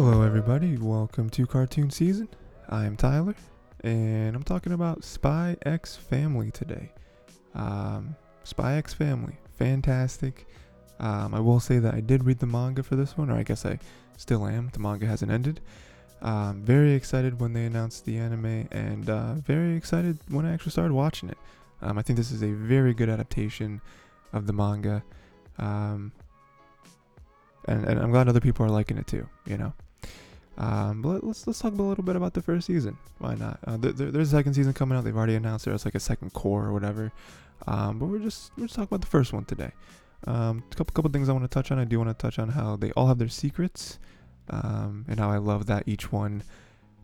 Hello, everybody. Welcome to Cartoon Season. I am Tyler, and I'm talking about Spy X Family today. Um, Spy X Family, fantastic. Um, I will say that I did read the manga for this one, or I guess I still am. The manga hasn't ended. Um, very excited when they announced the anime, and uh, very excited when I actually started watching it. Um, I think this is a very good adaptation of the manga. Um, and, and I'm glad other people are liking it too. You know. Um, but let's let's talk a little bit about the first season. Why not? Uh, there, there's a second season coming out. They've already announced there's like a second cour or whatever. Um, but we're just we're just talking about the first one today. Um, a couple couple things I want to touch on. I do want to touch on how they all have their secrets, um, and how I love that each one,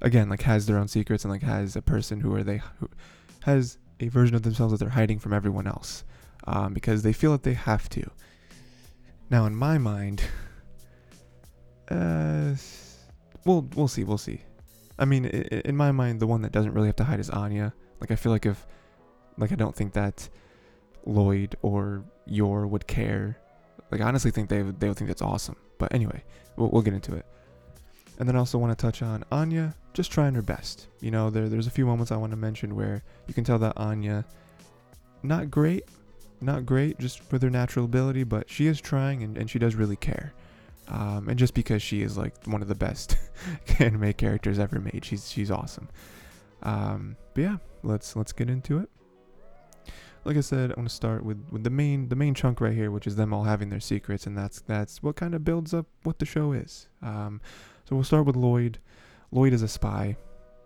again, like has their own secrets and like has a person who are they who has a version of themselves that they're hiding from everyone else, um, because they feel that they have to. Now, in my mind, uh, we'll we'll see, we'll see. I mean, in my mind, the one that doesn't really have to hide is Anya. Like, I feel like if, like, I don't think that Lloyd or Yor would care. Like, I honestly think they would, they would think that's awesome. But anyway, we'll, we'll get into it. And then I also want to touch on Anya just trying her best. You know, there there's a few moments I want to mention where you can tell that Anya, not great, not great just with her natural ability, but she is trying and, and she does really care. Um, and just because she is like one of the best anime characters ever made, she's she's awesome. Um, but yeah, let's let's get into it. Like I said, I'm gonna start with, with the main the main chunk right here, which is them all having their secrets, and that's that's what kind of builds up what the show is. Um, so we'll start with Lloyd. Lloyd is a spy,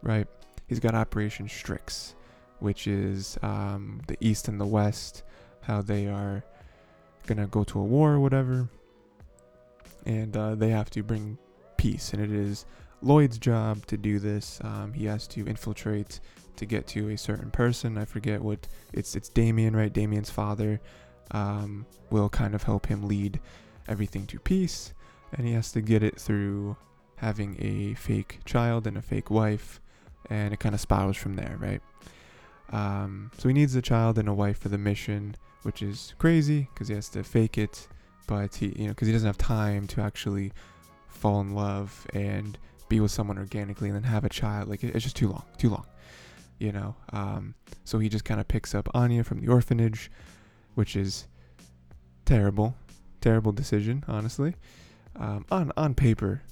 right? He's got Operation Strix, which is um, the East and the West, how they are gonna go to a war or whatever, and uh, they have to bring peace. And it is Lloyd's job to do this. Um, he has to infiltrate to get to a certain person. I forget what it's. It's Damien, right? Damien's father um, will kind of help him lead everything to peace, and he has to get it through having a fake child and a fake wife, and it kind of spirals from there, right? Um, so he needs a child and a wife for the mission, which is crazy because he has to fake it, but he, you know, because he doesn't have time to actually fall in love and be with someone organically and then have a child. Like it's just too long, too long, you know. Um, so he just kind of picks up Anya from the orphanage, which is terrible, terrible decision, honestly. Um, on on paper,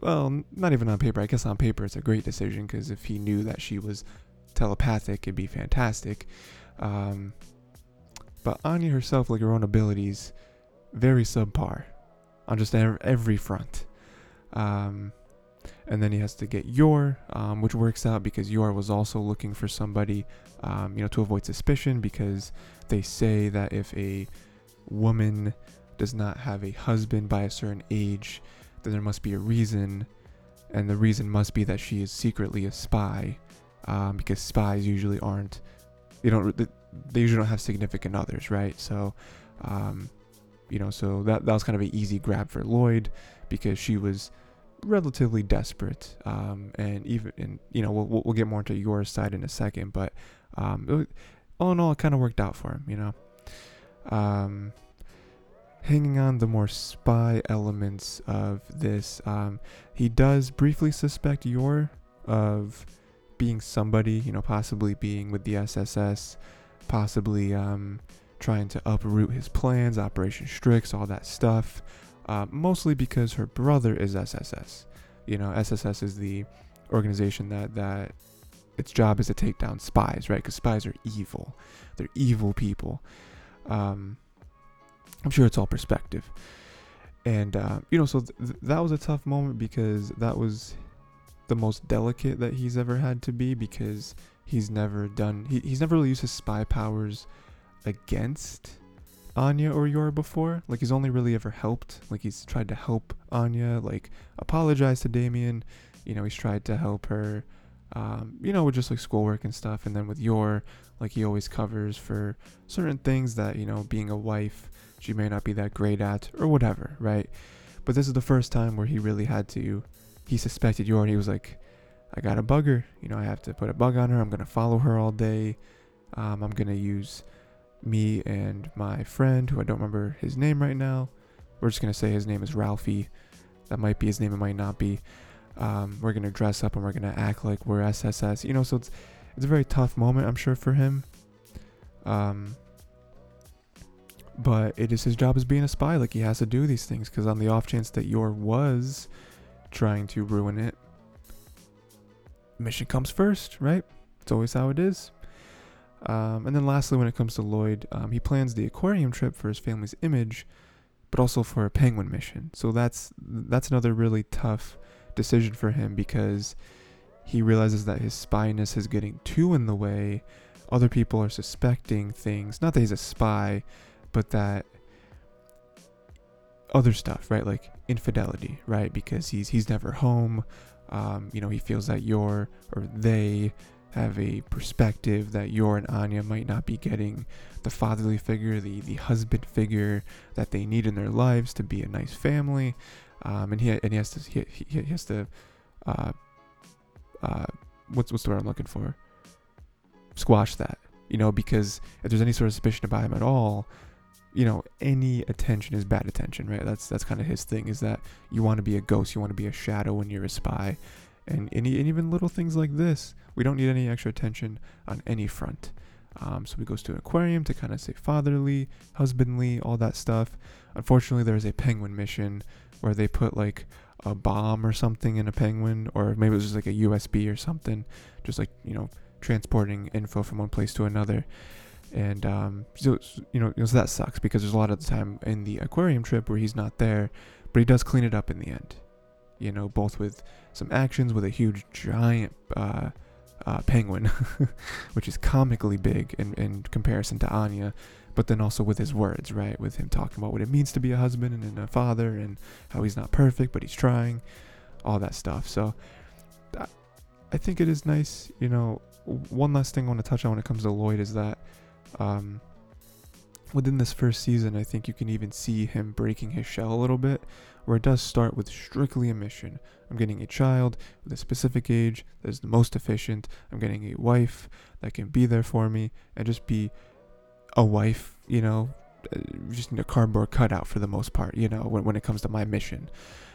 well, not even on paper. I guess on paper it's a great decision because if he knew that she was telepathic, it'd be fantastic. Um, but Anya herself, like her own abilities, very subpar on just every front. Um, and then he has to get Yor, um, which works out because Yor was also looking for somebody, um, you know, to avoid suspicion because they say that if a woman does not have a husband by a certain age, then there must be a reason, and the reason must be that she is secretly a spy, um, because spies usually aren't, they don't, they usually don't have significant others, right? So, um, you know, so that that was kind of an easy grab for Lloyd because she was relatively desperate, um, and even, and you know, we'll we'll get more into your side in a second, but um, all in all, it kind of worked out for him, you know. Um, hanging on the more spy elements of this, um, he does briefly suspect Yor of being somebody, you know, possibly being with the SSS, possibly um, trying to uproot his plans, Operation Strix, all that stuff. Uh, mostly because her brother is SSS. You know, SSS is the organization that that its job is to take down spies, right? Because spies are evil. They're evil people. Um, I'm sure it's all perspective. And uh, you know, so th- th- that was a tough moment because that was the most delicate that he's ever had to be because he's never done he, he's never really used his spy powers against Anya or Yor before. Like he's only really ever helped. Like he's tried to help Anya, like apologize to Damien. You know, he's tried to help her, um, you know, with just like schoolwork and stuff. And then with Yor, like he always covers for certain things that, you know, being a wife, she may not be that great at or whatever, right? But this is the first time where he really had to, he suspected Yor and he was like, I got a bugger. You know, I have to put a bug on her. I'm going to follow her all day. Um, I'm going to use me and my friend, who I don't remember his name right now. We're just gonna say his name is Ralphie. That might be his name, it might not be. Um, we're gonna dress up and we're gonna act like we're SSS. You know, so it's it's a very tough moment, I'm sure, for him. Um, but it is his job as being a spy. Like he has to do these things because on the off chance that Yor was trying to ruin it, mission comes first, right? It's always how it is. Um, and then lastly, when it comes to Lloyd, um, he plans the aquarium trip for his family's image, but also for a penguin mission. So that's that's another really tough decision for him because he realizes that his spyness is getting too in the way. Other people are suspecting things. Not that he's a spy, but that other stuff, right? Like infidelity, right? Because he's he's never home. Um, you know, he feels that Yor or they have a perspective that Yor and Anya might not be getting the fatherly figure, the the husband figure that they need in their lives to be a nice family. Um, and he and he has to he, he, has to uh, uh, what's what's the word I'm looking for? Squash that, you know, because if there's any sort of suspicion about him at all, you know, any attention is bad attention, right? That's that's kind of his thing. Is that you want to be a ghost, you want to be a shadow when you're a spy, and and, even little things like this, we don't need any extra attention on any front. Um, so he goes to an aquarium to kind of say fatherly, husbandly, all that stuff. Unfortunately, there is a penguin mission where they put like a bomb or something in a penguin, or maybe it was just like a USB or something, just like you know transporting info from one place to another and um, so you know, so that sucks because there's a lot of the time in the aquarium trip where he's not there, but he does clean it up in the end. You know, both with some actions with a huge giant uh, uh, penguin, which is comically big in, in comparison to Anya, but then also with his words, right? With him talking about what it means to be a husband and a father and how he's not perfect, but he's trying, all that stuff. So I think it is nice, you know. One last thing I want to touch on when it comes to Lloyd is that um, within this first season, I think you can even see him breaking his shell a little bit, where it does start with strictly a mission. I'm getting a child with a specific age that is the most efficient. I'm getting a wife that can be there for me and just be a wife, you know, uh, just a cardboard cutout for the most part, you know, when, when it comes to my mission.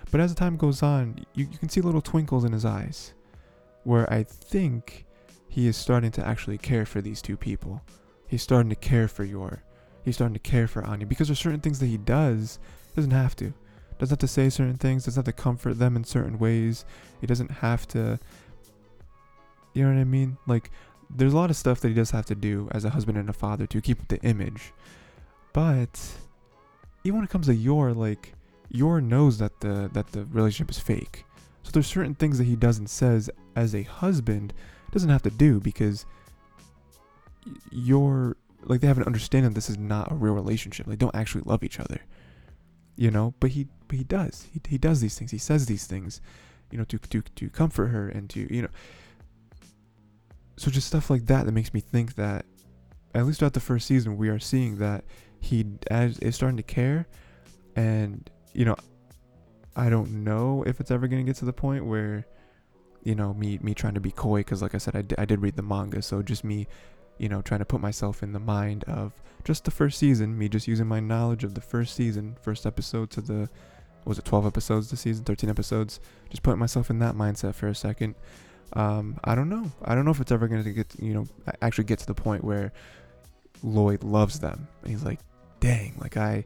But as the time goes on, you, you can see little twinkles in his eyes where I think he is starting to actually care for these two people he's starting to care for Yor. He's starting to care for Anya because there's certain things that he does. Doesn't have to. Doesn't have to say certain things. Doesn't have to comfort them in certain ways. He doesn't have to. You know what I mean? Like, there's a lot of stuff that he does have to do as a husband and a father to keep the image. But even when it comes to Yor like Yor knows that the that the relationship is fake. So there's certain things that he does and says as a husband doesn't have to do because you're like they have an understanding this is not a real relationship. They don't actually love each other. You know, but he but he does. He he does these things. He says these things, you know, to to to comfort her and to, you know, so just stuff like that that makes me think that at least throughout the first season we are seeing that he as is starting to care and you know i don't know if it's ever going to get to the point where you know me me trying to be coy because like i said I, d- I did read the manga so just me you know, trying to put myself in the mind of just the first season, me just using my knowledge of the first season, first episode to the, was it 12 episodes this season, 13 episodes, just putting myself in that mindset for a second. Um, I don't know. I don't know if it's ever going to get, you know, actually get to the point where Lloyd loves them. He's like, dang, like I,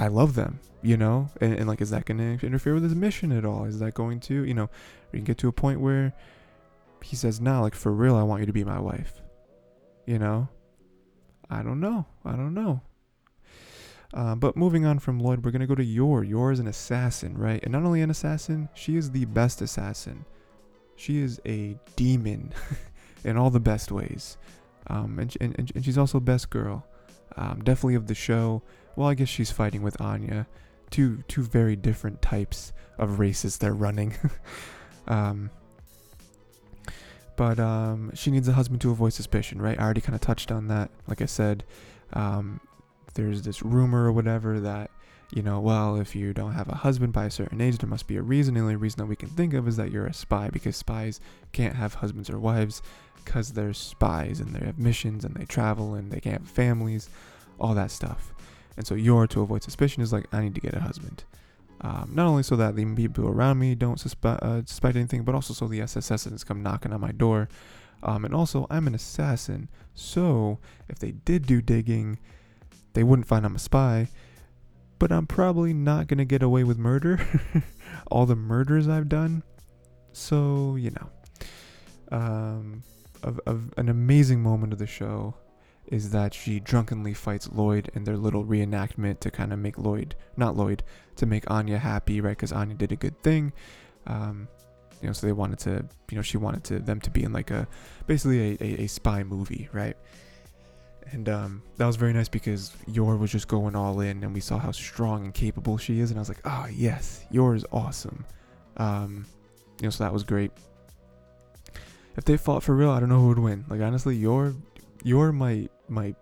I love them, you know? And, and like, is that going to interfere with his mission at all? Is that going to, you know, we can get to a point where he says, "Nah, like for real, I want you to be my wife." You know, I don't know. I don't know. Uh, but moving on from Lloyd, we're gonna go to Yor. Yor is an assassin, right? And not only an assassin, she is the best assassin. She is a demon in all the best ways. Um, and, and, and she's also best girl. Um, definitely of the show. Well, I guess she's fighting with Anya. Two two very different types of races they're running. um, but um, she needs a husband to avoid suspicion, right? I already kind of touched on that. Like I said, um, there's this rumor or whatever that, you know, well, if you don't have a husband by a certain age, there must be a reason. The only reason that we can think of is that you're a spy because spies can't have husbands or wives because they're spies and they have missions and they travel and they can't have families, all that stuff. And so Yor to avoid suspicion is like, I need to get a husband. Um, not only so that the people around me don't suspect, uh, suspect anything, but also so the doesn't come knocking on my door. Um, and also, I'm an assassin, so if they did do digging, they wouldn't find I'm a spy. But I'm probably not gonna get away with murder. All the murders I've done, so you know. Um, of, of an amazing moment of the show is that she drunkenly fights Lloyd in their little reenactment to kind of make Lloyd, not Lloyd, to make Anya happy, right? Because Anya did a good thing. Um, you know, so they wanted to, you know, she wanted to them to be in like a, basically a, a, a spy movie, right? And um, that was very nice because Yor was just going all in, and we saw how strong and capable she is, and I was like, ah, oh, yes, Yor is awesome. Um, you know, so that was great. If they fought for real, I don't know who would win. Like honestly, Yor, Yor might might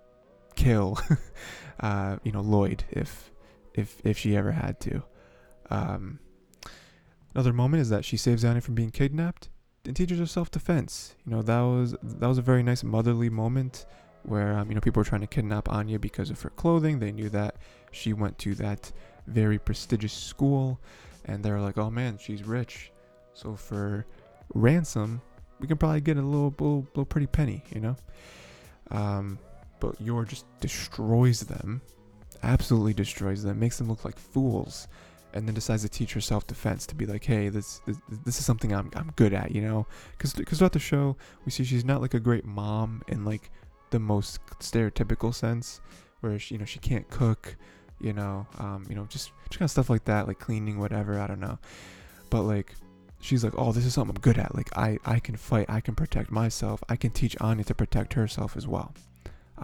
kill, uh, you know, Lloyd if if if she ever had to. Um, another moment is that she saves Anya from being kidnapped and teaches her self-defense. You know, that was that was a very nice motherly moment where um, you know people were trying to kidnap Anya because of her clothing. They knew that she went to that very prestigious school, and they were like, "Oh man, she's rich." So for ransom, we can probably get a little, little, little pretty penny, you know. Um, but Yor just destroys them, absolutely destroys them, makes them look like fools, and then decides to teach her self-defense to be like, hey, this this, this is something I'm I'm good at, you know, because because throughout the show we see she's not like a great mom in like the most stereotypical sense, where she you know she can't cook, you know, um, you know just just kind of stuff like that, like cleaning, whatever, I don't know, but like she's like, oh, this is something I'm good at. Like I, I can fight. I can protect myself. I can teach Anya to protect herself as well.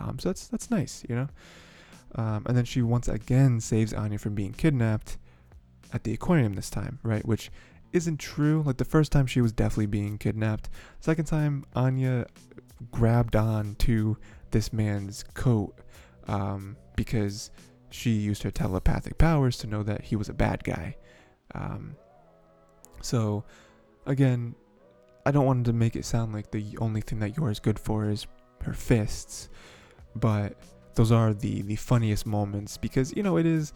Um, so that's that's nice, you know. Um, and then she once again saves Anya from being kidnapped at the aquarium this time, right? Which isn't true. Like the first time she was definitely being kidnapped. Second time Anya grabbed on to this man's coat um, because she used her telepathic powers to know that he was a bad guy. Um, so, again, I don't want to make it sound like the only thing that Yor is good for is her fists, but those are the the funniest moments because you know it is.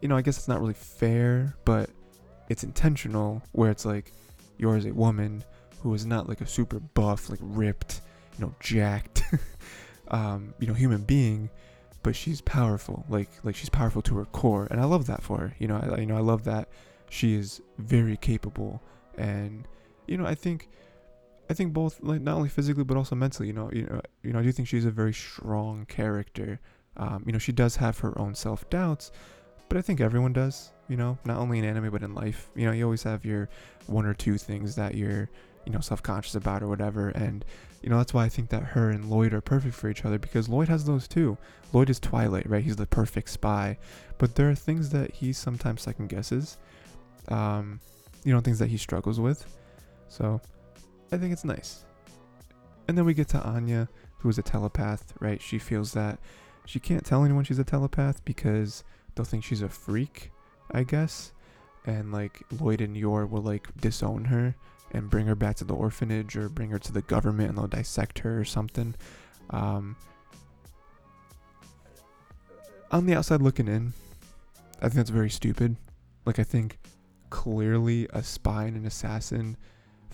You know, I guess it's not really fair, but it's intentional. Where it's like, Yor is a woman who is not like a super buff, like ripped, you know, jacked, um, you know, human being, but she's powerful. Like like she's powerful to her core, and I love that for her. You know, I, you know, I love that she is very capable and you know i think i think both like not only physically but also mentally you know you know you know i do think she's a very strong character. Um, you know she does have her own self-doubts but i think everyone does you know not only in anime but in life. You know you always have your one or two things that you're you know self-conscious about or whatever and you know that's why i think that her and lloyd are perfect for each other because lloyd has those too. Lloyd is twilight right? He's the perfect spy. But there are things that he sometimes second guesses um, you know, things that he struggles with. So I think it's nice. And then we get to Anya, who is a telepath, right? She feels that she can't tell anyone she's a telepath because they'll think she's a freak, I guess. And like Lloyd and Yor will like disown her and bring her back to the orphanage or bring her to the government and they'll dissect her or something. Um, on the outside looking in, I think that's very stupid. Like, I think clearly a spy and an assassin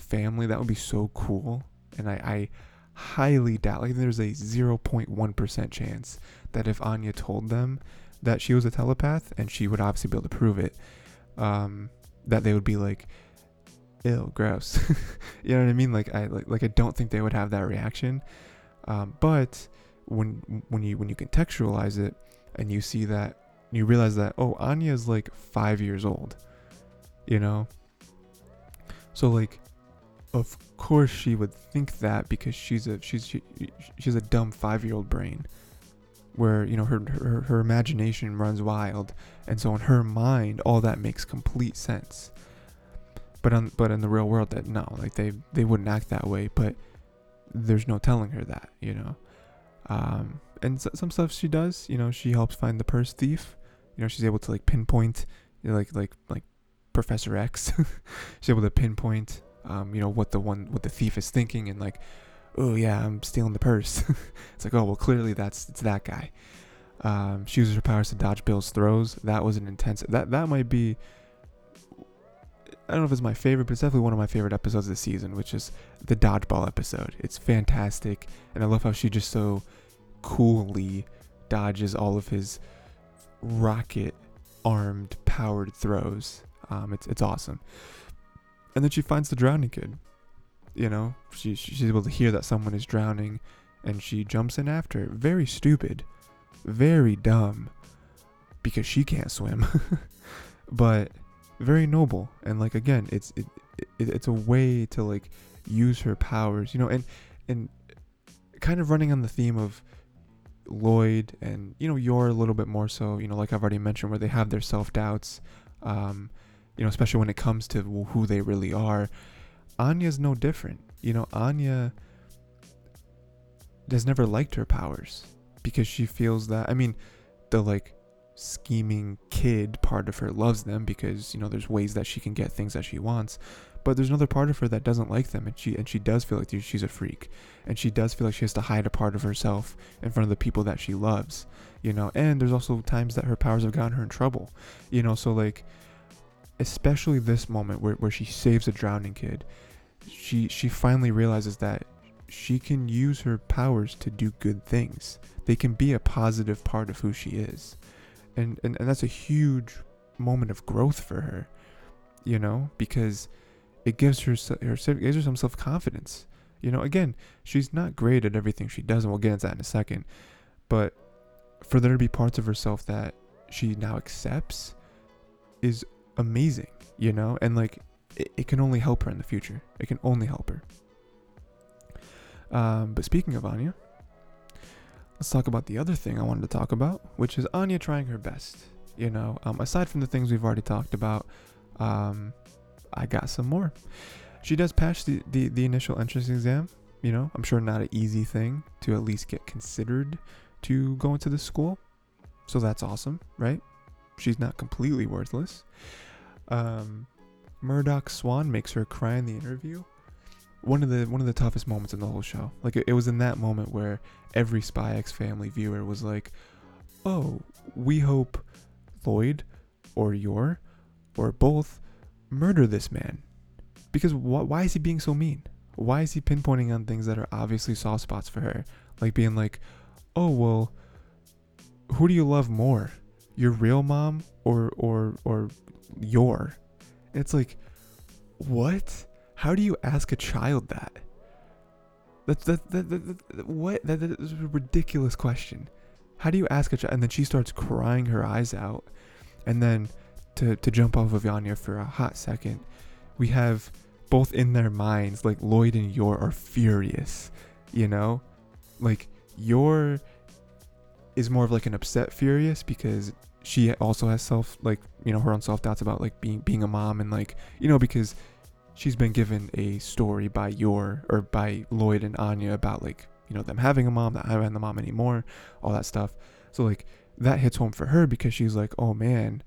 family, that would be so cool. And I, I highly doubt, like, there's a 0.1% chance that if Anya told them that she was a telepath, and she would obviously be able to prove it, um, that they would be like, ew, gross. you know what I mean? Like, I like, like I don't think they would have that reaction. Um, but when when you when you contextualize it and you see that you realize that oh Anya is like five years old you know? So like of course she would think that because she's a she's she, she's a dumb 5-year-old brain where you know her, her her imagination runs wild. And so in her mind all that makes complete sense. But on but in the real world that no like they they wouldn't act that way. But there's no telling her that you know. Um and so, some stuff she does you know she helps find the purse thief. You know she's able to like pinpoint you know, like like like Professor X. She's able to pinpoint, um, you know, what the one, what the thief is thinking, and like, oh yeah, I'm stealing the purse. it's like, oh well, clearly that's it's that guy. Um, she uses her powers to dodge Bill's throws. That was an intense. That that might be. I don't know if it's my favorite, but it's definitely one of my favorite episodes of the season, which is the dodgeball episode. It's fantastic, and I love how she just so coolly dodges all of his rocket armed powered throws. Um, it's it's awesome. And then she finds the drowning kid. You know, she she's able to hear that someone is drowning, and she jumps in after. Very stupid, very dumb, because she can't swim. but very noble and like again, it's it, it it's a way to like use her powers. You know, and and kind of running on the theme of Lloyd and you know Yor a little bit more so. You know, like I've already mentioned, where they have their self doubts. Um, you know, especially when it comes to who they really are. Anya's no different. You know, Anya has never liked her powers because she feels that. I mean, the like scheming kid part of her loves them because you know there's ways that she can get things that she wants but there's another part of her that doesn't like them and she and she does feel like she's a freak and she does feel like she has to hide a part of herself in front of the people that she loves you know and there's also times that her powers have gotten her in trouble you know so like especially this moment where, where she saves a drowning kid she she finally realizes that she can use her powers to do good things they can be a positive part of who she is and and, and that's a huge moment of growth for her you know because it gives her, her gives her some self confidence. You know, again, she's not great at everything she does, and we'll get into that in a second. But for there to be parts of herself that she now accepts is amazing, you know, and like it, it can only help her in the future. It can only help her. Um, but speaking of Anya, let's talk about the other thing I wanted to talk about, which is Anya trying her best. You know, um, aside from the things we've already talked about, um, I got some more. She does pass the, the, the initial entrance exam. You know, I'm sure not an easy thing to at least get considered to go into the school. So that's awesome, right? She's not completely worthless. Um, Murdoch Swan makes her cry in the interview. One of the one of the toughest moments in the whole show. Like it, it was in that moment where every Spy X family viewer was like, "Oh, we hope Lloyd or Yor or both murder this man. Because wh- why is he being so mean? Why is he pinpointing on things that are obviously soft spots for her? Like being like, oh, well, who do you love more? Your real mom or, or, or your? it's like, what? How do you ask a child that? That's that, that, that, that what that, that is a ridiculous question. How do you ask a child? And then she starts crying her eyes out, and then to, to jump off of Anya for a hot second, we have both in their minds, like Lloyd and Yor are furious, you know? Like, Yor is more of like an upset furious because she also has self, like, you know, her own self doubts about like being, being a mom and like, you know, because she's been given a story by your or by Lloyd and Anya about like, you know, them having a mom, that not having the mom anymore, all that stuff. So like that hits home for her because she's like, oh man,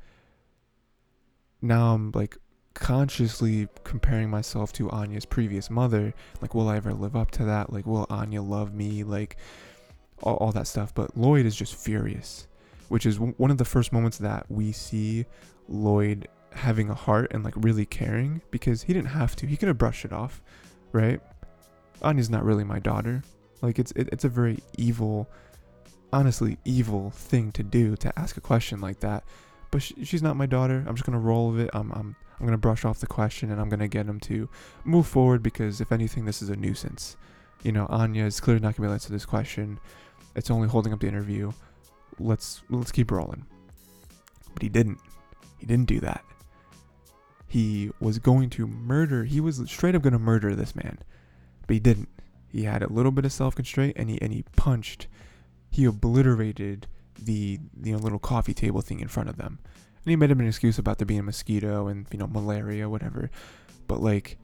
now I'm like consciously comparing myself to Anya's previous mother. Like, will I ever live up to that? Like, will Anya love me? Like, all, all that stuff. But Lloyd is just furious, which is one of the first moments that we see Lloyd having a heart and like really caring because he didn't have to. He could have brushed it off, right? Anya's not really my daughter. Like, it's it, it's a very evil, honestly evil thing to do to ask a question like that but she, she's not my daughter. I'm just gonna roll with it. I'm I'm I'm gonna brush off the question and I'm gonna get him to move forward because if anything, this is a nuisance. You know, Anya is clearly not gonna be able to answer this question. It's only holding up the interview. Let's let's keep rolling. But he didn't. He didn't do that. He was going to murder. He was straight up gonna murder this man, but he didn't. He had a little bit of self constraint and he and he punched. He obliterated the you know little coffee table thing in front of them. And he made him an excuse about there being a mosquito and you know malaria, whatever. But like,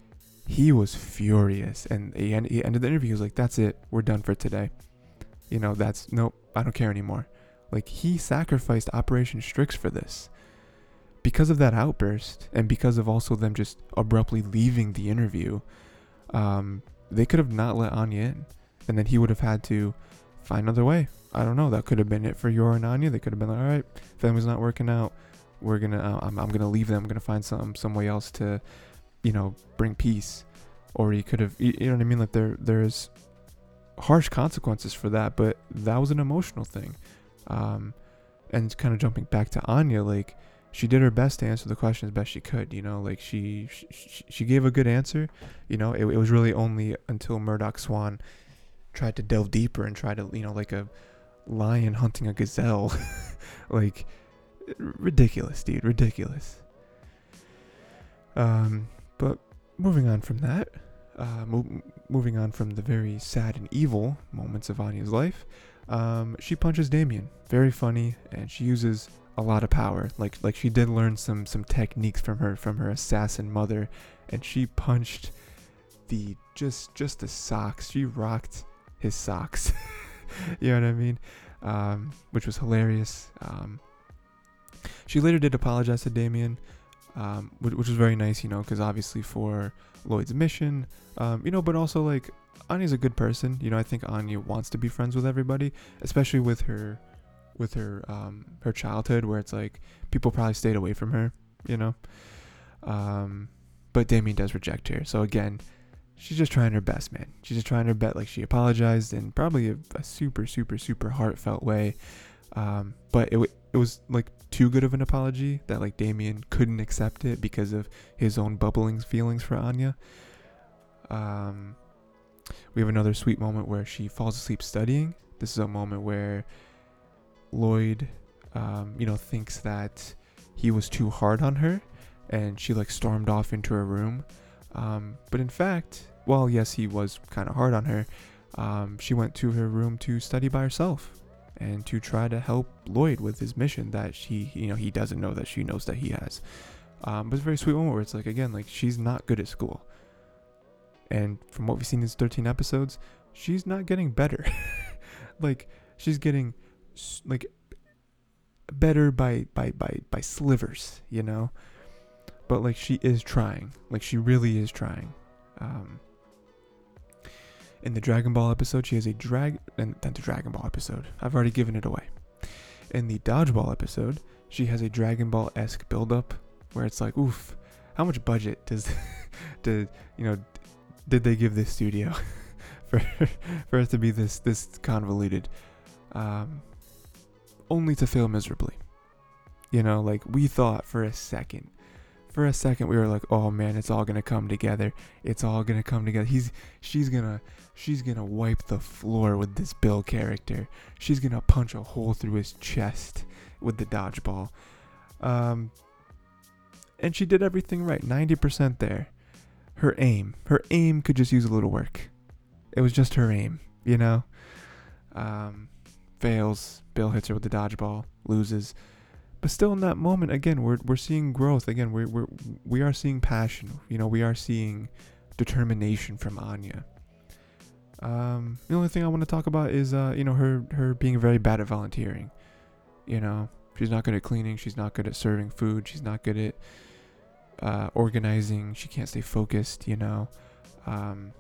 he was furious, and he, end, he ended the interview. He was like, "That's it, we're done for today." You know, that's nope, I don't care anymore. Like he sacrificed Operation Strix for this. Because of that outburst, and because of also them just abruptly leaving the interview, um, they could have not let Anya in, and then he would have had to find another way I don't know. That could have been it for Yor and Anya. They could have been like, all right, family's not working out. We're gonna, uh, I'm, I'm gonna leave them. I'm gonna find some some way else to, you know, bring peace. Or he could have, you know what I mean? Like there, there's harsh consequences for that, but that was an emotional thing. Um, and kind of jumping back to Anya, like she did her best to answer the question as best she could. You know, like she she, she gave a good answer. You know, it, it was really only until Murdoch Swan tried to delve deeper and try to, you know, like a lion hunting a gazelle, like ridiculous, dude, ridiculous. Um, but moving on from that, uh, mo- moving on from the very sad and evil moments of Anya's life, um, she punches Damien. Very funny, and she uses a lot of power. Like like she did learn some some techniques from her from her assassin mother, and she punched the just just the socks. She rocked his socks. you know what I mean? Um, which was hilarious. Um, she later did apologize to Damien, um, which, which was very nice, you know, because obviously for Lloyd's mission, um, you know, but also like Anya's a good person. You know, I think Anya wants to be friends with everybody, especially with her, with her, um, her childhood, where it's like people probably stayed away from her. You know, um, but Damien does reject her. So again, she's just trying her best, man. She's just trying her best. Like she apologized in probably a, a super, super, super heartfelt way. Um, but it it was like too good of an apology that like Damien couldn't accept it because of his own bubbling feelings for Anya. Um, we have another sweet moment where she falls asleep studying. This is a moment where Lloyd, um, you know, thinks that he was too hard on her, and she like stormed off into her room. Um, but in fact, well, yes, he was kind of hard on her. Um, she went to her room to study by herself and to try to help Lloyd with his mission that she, you know, he doesn't know that she knows that he has. Um, but it's a very sweet moment where it's like, again, like she's not good at school. And from what we've seen in these 13 episodes, she's not getting better. like she's getting like better by by by by slivers, you know. But like she is trying. Like she really is trying. Um in the Dragon Ball episode, she has a drag and then the Dragon Ball episode. I've already given it away. In the Dodgeball episode, she has a Dragon Ball esque buildup where it's like, oof, how much budget does, did you know, did they give this studio for for it to be this this convoluted, um, only to fail miserably. You know, like we thought for a second, for a second we were like, oh man, it's all gonna come together. It's all gonna come together. He's she's gonna she's gonna wipe the floor with this Bill character. She's gonna punch a hole through his chest with the dodgeball. Um, and she did everything right, 90% there her aim. Her aim could just use a little work. It was just her aim, you know? Um, fails. Bill hits her with the dodgeball, loses. But still, in that moment, again, we're, we're seeing growth. Again, we're, we're, we are seeing passion. You know, we are seeing determination from Anya. Um, the only thing I want to talk about is, uh, you know, her, her being very bad at volunteering. You know, she's not good at cleaning. She's not good at serving food. She's not good at uh, organizing. She can't stay focused, you know. Um,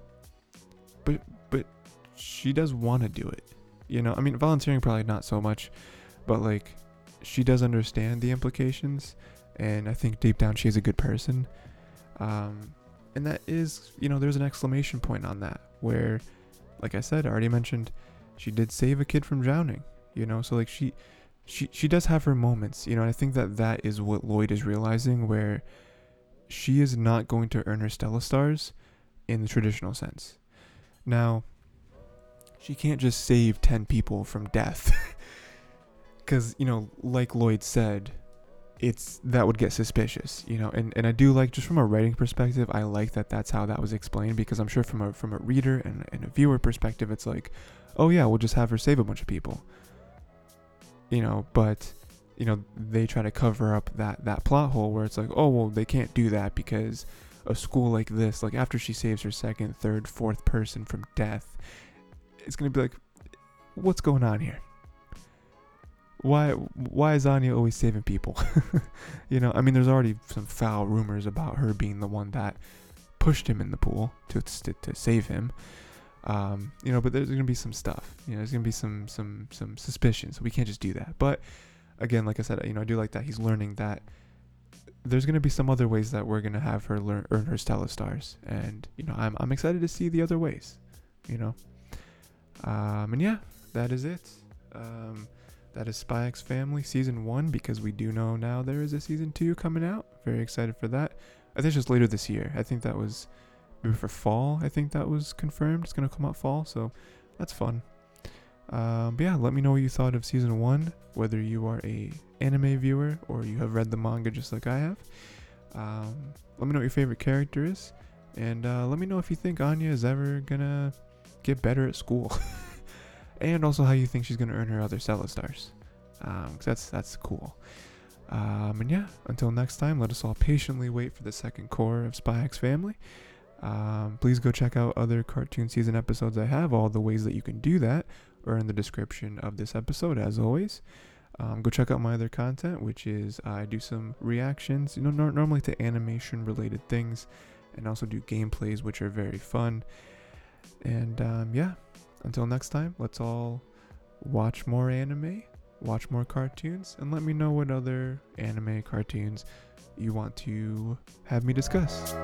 but but she does want to do it, you know. I mean, volunteering probably not so much, but like she does understand the implications, and I think deep down she is a good person. Um, and that is, you know, there's an exclamation point on that where, like I said, I already mentioned, she did save a kid from drowning, you know. So like she she she does have her moments, you know. I think that that is what Lloyd is realizing where she is not going to earn her Stella Stars in the traditional sense. Now, she can't just save 10 people from death. Because, you know, like Lloyd said, it's that would get suspicious, you know, and, and I do like just from a writing perspective, I like that that's how that was explained because I'm sure from a from a reader and, and a viewer perspective, it's like, oh yeah, we'll just have her save a bunch of people, you know, but you know they try to cover up that that plot hole where it's like oh well they can't do that because a school like this like after she saves her second third fourth person from death it's gonna be like what's going on here why why is Anya always saving people you know I mean there's already some foul rumors about her being the one that pushed him in the pool to to, to save him Um, you know, but there's gonna be some stuff. You know, there's gonna be some some some suspicion. We can't just do that. But again, like I said, you know, I do like that he's learning that there's gonna be some other ways that we're gonna have her learn earn her Stella stars, and you know, I'm I'm excited to see the other ways. You know, um, and yeah, that is it. Um, that is Spy X Family season one because we do know now there is a season two coming out. Very excited for that. I think it's just later this year. I think that was maybe for fall. I think that was confirmed. It's gonna come out fall, so that's fun. Um, but yeah, let me know what you thought of season one. Whether you are a anime viewer or you have read the manga just like I have. Um, let me know what your favorite character is, and uh, let me know if you think Anya is ever gonna get better at school, and also how you think she's gonna earn her other Stella stars. Um, cause that's that's cool. Um, and yeah, until next time, let us all patiently wait for the second cour of Spy X Family. Um, please go check out other cartoon season episodes I have. All the ways that you can do that are in the description of this episode, as always. Um, go check out my other content, which is I do some reactions, you know, nor- normally to animation related things, and also do gameplays, which are very fun. And um, yeah, until next time, let's all watch more anime, watch more cartoons, and let me know what other anime cartoons you want to have me discuss.